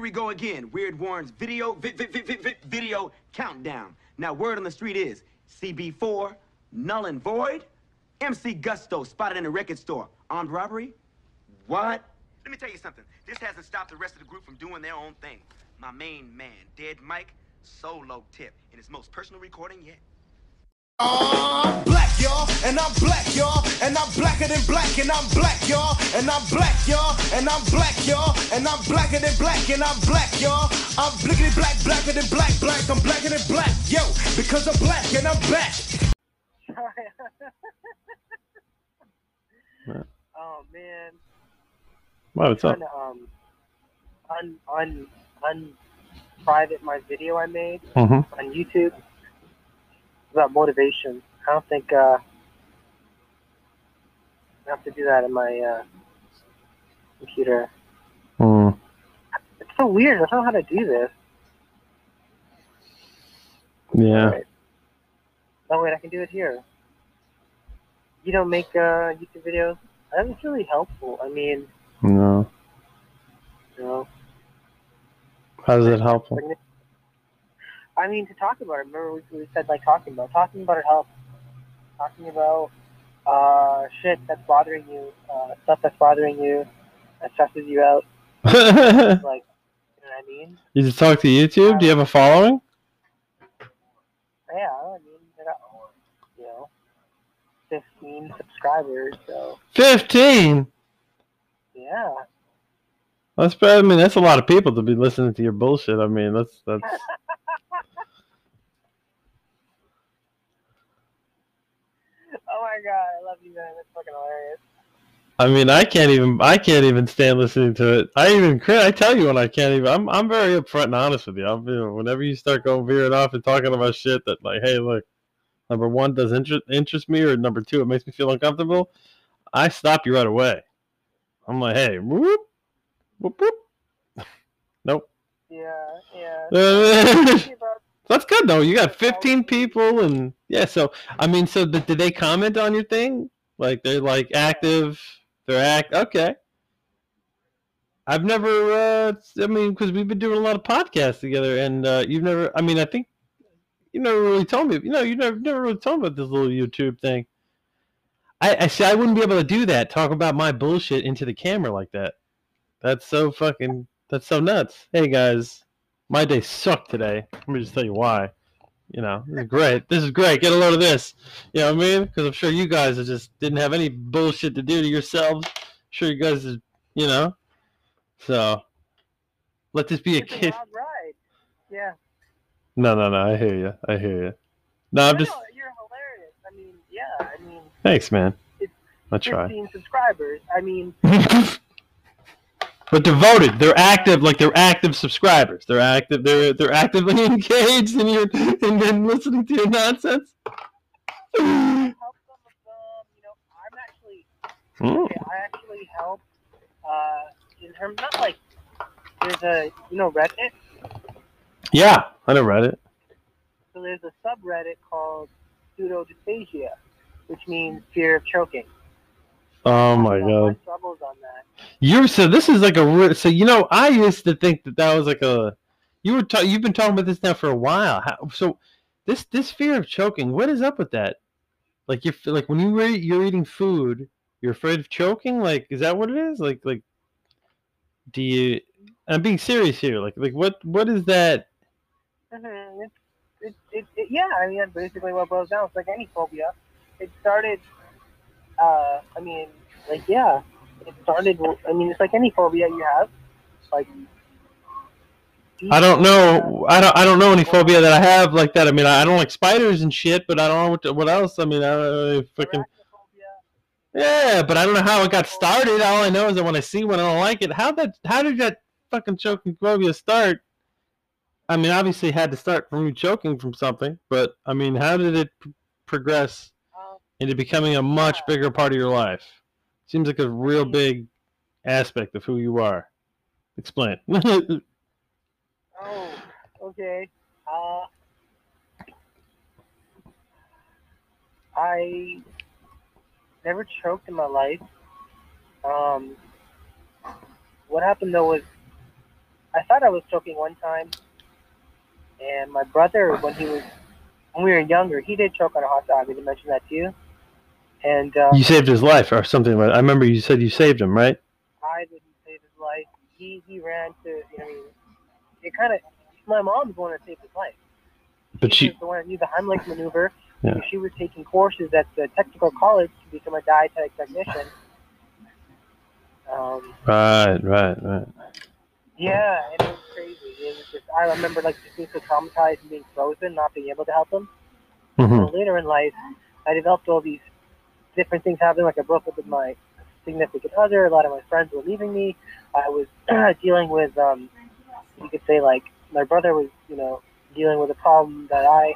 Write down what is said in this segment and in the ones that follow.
we go again. Weird Warren's video, vi- vi- vi- vi- vi- video countdown. Now, word on the street is CB4, null and void. MC Gusto spotted in a record store. Armed robbery? What? Let me tell you something. This hasn't stopped the rest of the group from doing their own thing. My main man, Dead Mike, solo tip in his most personal recording yet. Black, y'all, and I'm black, y'all, and I'm blacker than black, and I'm black, y'all, and I'm black, y'all, and I'm black, y'all, and I'm blacker than black, and I'm black, y'all. I'm blickety black, blacker than black, black, I'm blacker than black, yo, because I'm black and I'm back. oh man, Wow, what's up? trying to um un un un private my video I made Mm-hmm. on YouTube about motivation. I don't think uh, I have to do that in my uh, computer. Mm. It's so weird. I don't know how to do this. Yeah. Alright. Oh wait, I can do it here. You don't make uh, YouTube videos. That's really helpful. I mean, No. know, How is it helpful? I mean to talk about it. Remember we, we said like talking about talking about it helps. Talking about uh, shit that's bothering you, uh, stuff that's bothering you, that stresses you out. Like, you know what I mean? You just talk to YouTube? Do you have a following? Yeah, I mean, I got, you know, 15 subscribers, so 15? yeah. That's bad. I mean, that's a lot of people to be listening to your bullshit. I mean, that's that's. Oh my god, I love you, man. That's fucking hilarious. I mean, I can't even. I can't even stand listening to it. I even. I tell you when I can't even. I'm. I'm very upfront and honest with you. I'm. You know, whenever you start going veering off and talking about shit that like, hey, look, number one does interest interest me, or number two, it makes me feel uncomfortable. I stop you right away. I'm like, hey, whoop, whoop, whoop. Nope. Yeah, yeah. That's good though. You got 15 people, and yeah. So I mean, so did they comment on your thing? Like they're like active. They're act. Okay. I've never. uh I mean, because we've been doing a lot of podcasts together, and uh you've never. I mean, I think you never really told me. You know, you never never really told me about this little YouTube thing. I, I see. I wouldn't be able to do that. Talk about my bullshit into the camera like that. That's so fucking. That's so nuts. Hey guys, my day sucked today. Let me just tell you why. You know, this is great. This is great. Get a load of this. You know what I mean? Because I'm sure you guys just didn't have any bullshit to do to yourselves. I'm sure you guys, is, you know. So let this be a It's a kid. ride. Yeah. No, no, no. I hear you. I hear you. No, I'm No, just. you're hilarious. I mean, yeah. I mean, Thanks, man. It's I try. 15 subscribers. I mean, but devoted. They're active, like they're active subscribers. They're active. They're they're actively engaged in your in, in listening to your nonsense. help some of them. You know, I'm actually, Hmm. okay, I actually help. Uh, in terms, not like there's a, you know, Reddit. Yeah, I never read it. So there's a subreddit called pseudodysphagia, which means fear of choking. Oh my god. My struggles on that. You're so this is like a so you know I used to think that that was like a you were ta- you've been talking about this now for a while. How, so this this fear of choking, what is up with that? Like you're like when you re- you're eating food, you're afraid of choking. Like is that what it is? Like like do you? I'm being serious here. Like like what what is that? Mm-hmm. It, it, it, yeah, I mean, that's basically what boils down. It's like any phobia. It started, uh, I mean, like, yeah, it started, I mean, it's like any phobia you have. Like, I don't know. I don't. I don't know any phobia that I have like that. I mean, I, don't like spiders and shit, but I don't know what, what else. I mean, I don't know if fucking. Yeah, but I don't know how it got started. All I know is that when I see one, I don't like it. How that? How did that fucking choking phobia start? I mean, obviously, it had to start from you choking from something, but I mean, how did it p- progress Um, into becoming a much bigger part of your life? Seems like a real big aspect of who you are. Explain. oh, okay. Uh, I never choked in my life. Um, what happened though was I thought I was choking one time, and my brother, when he was when we were younger, he did choke on a hot dog. Did I mention that to you? And um, You saved his life or something. like that. I remember you said you saved him, right? I didn't save his life. He he ran to you know. I mean, it kind of my mom's the one that saved his life. But she she, was the one that knew the Heimlich maneuver. Yeah. She was taking courses at the technical college to become a dietetic technician. Um, right, right, right. yeah, and it was crazy. It was just I remember like just being so traumatized and being frozen, not being able to help him. hmm So later in life, I developed all these different things happening. Like I broke up with my significant other. A lot of my friends were leaving me. I was dealing with, um, you could say, like my brother was, you know, dealing with a problem that I,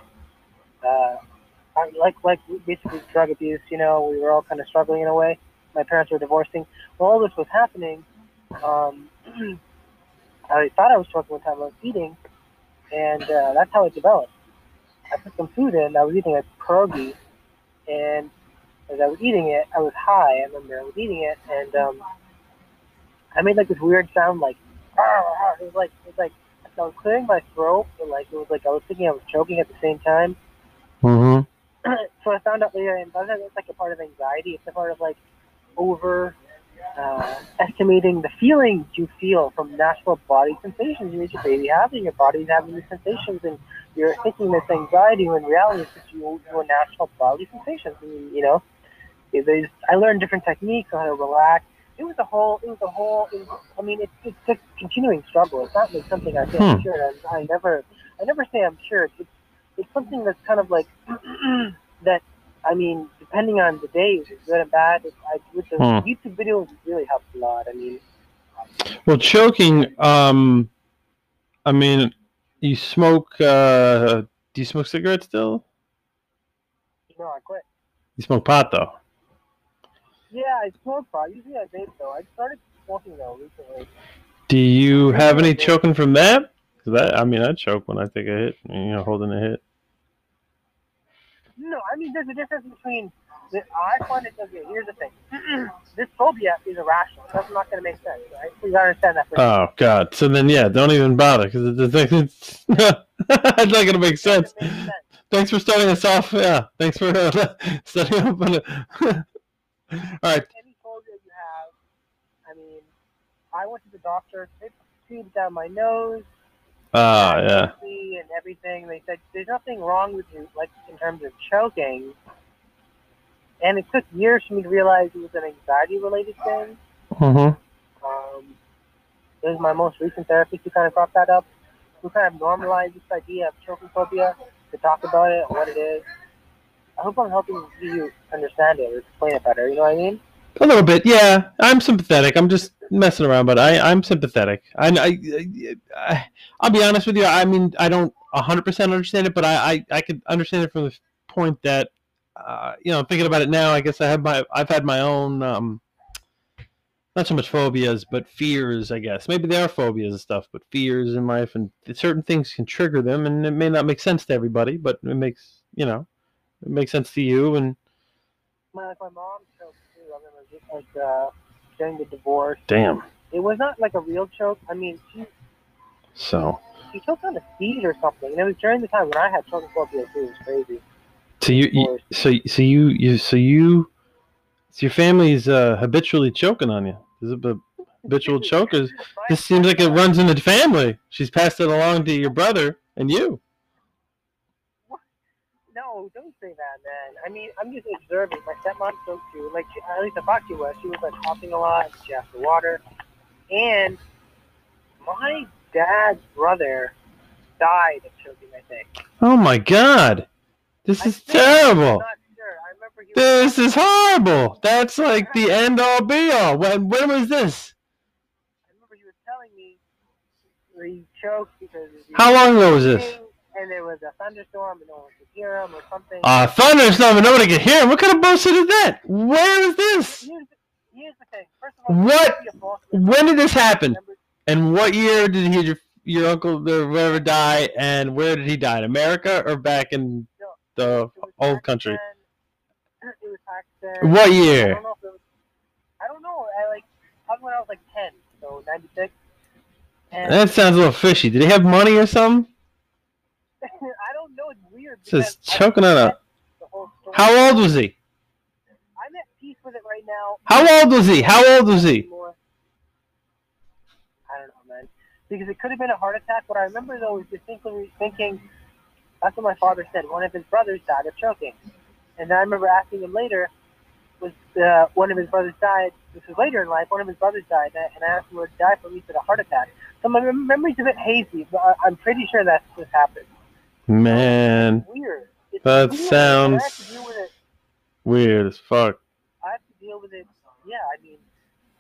uh, I like, like basically drug abuse. You know, we were all kind of struggling in a way. My parents were divorcing. While all this was happening, um, I thought I was choking one time. I was eating, and uh, that's how it developed. I put some food in. I was eating a pierogi, and as I was eating it, I was high. I remember I was eating it, and um, I made like this weird sound, like "Arr, arr." it was like it was like I was clearing my throat, but like it was like I was thinking I was choking at the same time. Mm-hmm. so I found out later, and that's it's like a part of anxiety. It's a part of like over uh, estimating the feelings you feel from natural body sensations. You meet your baby having your body's having these sensations, and you're thinking this anxiety when reality it's just your, your natural bodily sensations. Mean, you know, there's, I learned different techniques on how to relax. It was a whole. It was a whole. It was, I mean, it's it's a continuing struggle. It's not like something I say I'm Hmm. cured. I, I never. I never say I'm cured. It's it's something that's kind of like that. I mean, depending on the day, it's good and bad. It's, I, with the Hmm. YouTube videos, really helps a lot. I mean, Well, choking. Um, I mean, you smoke. Uh, do you smoke cigarettes still? no, I quit. You smoke pot though. Yeah, I smoke pot. Usually I vape though. I started smoking though recently. Do you have any choking from that? 'Cause that I mean, I choke when I take a hit. You know, holding a hit. No, I mean, there's a difference between. The, I find it okay. Here's the thing. this phobia is irrational. That's not going to make sense, right? You gotta understand that. Oh God. So then, yeah, don't even bother because it's, it's, it's not gonna make sense. Thanks for starting us off. Yeah, thanks for uh, starting up. On it. All right. any phobia you have, I mean, I went to the doctor. They put tubes down my nose. Ah, yeah. And everything. They said there's nothing wrong with you, like in terms of choking. And it took years for me to realize it was an anxiety-related thing. Mm-hmm. Um, was my most recent therapist who kind of brought that up. Who kind of normalized this idea of choking phobia to talk about it what it is. I hope I'm helping you understand it or explain it better. You know what I mean? A little bit, yeah. I'm sympathetic. I'm just messing around, but I, I'm sympathetic. I, I, I, I'll be honest with you. I mean, I don't 100% understand it, but I, I, I could understand it from the point that, uh, you know, thinking about it now, I guess I have my, I've had my own, um, not so much phobias, but fears, I guess. Maybe they are phobias and stuff, but fears in life, and certain things can trigger them, and it may not make sense to everybody, but it makes, you know, it makes sense to you, and My, like my mom choked too. I remember just like uh, during the divorce. damn. It was not like a real choke. I mean, she So. she choked on a seed or something, and it was during the time when I had choking phobia too. It was crazy. So you, you so so you you so you so your family's uh, habitually choking on you. Is it a habitual chokers? This seems like it runs in the family. She's passed it along to your brother and you. Say that, man. I mean, I'm just observing. My stepmom choked too. Like, she, at least I thought she was. She was like coughing a lot. She asked for water, and my dad's brother died of choking. I think. Oh my God, this I is terrible. sure. He was. This is horrible. That's like the end all be all. When when was this? I remember he was telling me he choked because. he How long ago was this? And there was a thunderstorm, and could hear him or something. Uh, thunderstorm and nobody can hear him. What kind of bullshit is that? Where is this? here's, the, here's the thing. First of all, What? it could be a false- When did this happen? And what year did he, your, your uncle or whatever die? And where did he die? In America or back in the It was old country? Pakistan. It was Pakistan. What I year? don't know was. I don't know. I like probably when I was like ten, so ninety six. That sounds a little fishy. Did he have money or something? I don't know. It's weird. Just choking on a. forget the whole story. How old was he? I'm at peace with it right now. How old was he? How old was he? I don't know, man. Because it could have been a heart attack. What I remember though is distinctly thinking. That's what my father said. One of his brothers died of choking, and I remember asking him later, was uh, one of his brothers died? This was later in life. One of his brothers died, and I- asked him what died from. He said a heart attack. So my mem- memory's a bit hazy, but I'm pretty sure that's what happened. Man, Weird. It's That weird, sounds- I have to deal with it. weird as fuck. I have to deal with it. Yeah, I mean,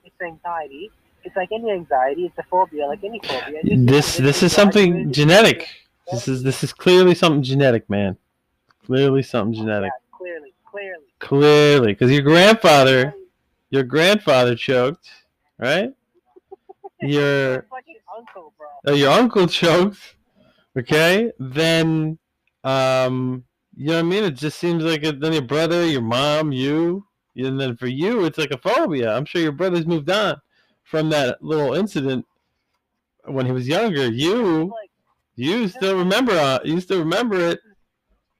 it's anxiety. It's like any anxiety. It's a phobia, like any phobia. This this is something genetic. This is this is clearly something genetic, man. Clearly something genetic. Yeah, clearly, clearly. Clearly, because your grandfather, your grandfather choked, right? Your It's like an uncle, bro. uh, your uncle choked, okay? Then, um, you know what I mean? It just seems like it, then your brother, your mom, you, and then for you, it's like a phobia. I'm sure your brother's moved on from that little incident when he was younger. You, you still remember, uh, you still remember it,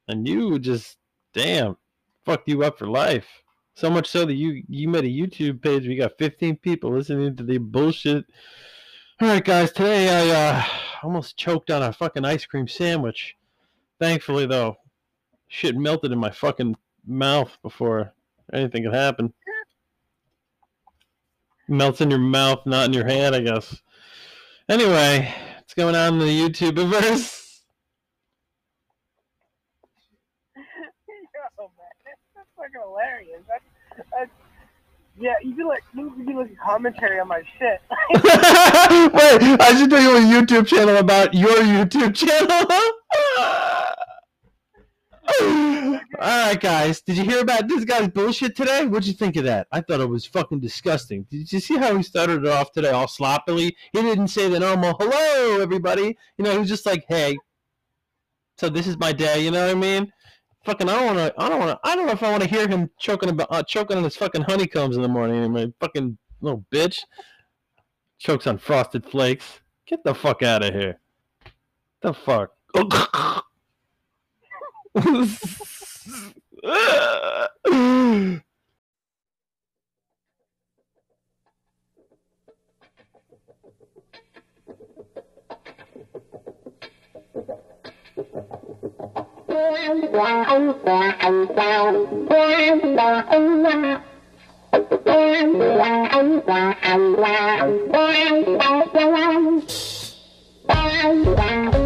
and you just, damn, fucked you up for life. So much so that you you made a YouTube page. We got 15 people listening to the bullshit. All right, guys. Today I uh, almost choked on a fucking ice cream sandwich. Thankfully, though, shit melted in my fucking mouth before anything could happen. Melts in your mouth, not in your hand, I guess. Anyway, what's going on in the YouTube verse? yo, man, that's fucking hilarious. That's, that's, yeah, you can like you can like commentary on my shit. Wait, I should do you a YouTube channel about your YouTube channel. All right, guys. Did you hear about this guy's bullshit today? What'd you think of that? I thought it was fucking disgusting. Did you see how he started it off today, all sloppily? He didn't say the normal "hello, everybody." You know, he was just like, "Hey." So this is my day. You know what I mean? Fucking, I don't want to. I don't want to. I don't know if I want to hear him choking about uh, choking on his fucking honeycombs in the morning. My fucking little bitch chokes on frosted flakes. Get the fuck out of here. The fuck. ông quà ông quà ông quào quan đò ông quà quan quà ông quà ông quà quan đò ông quà quan quà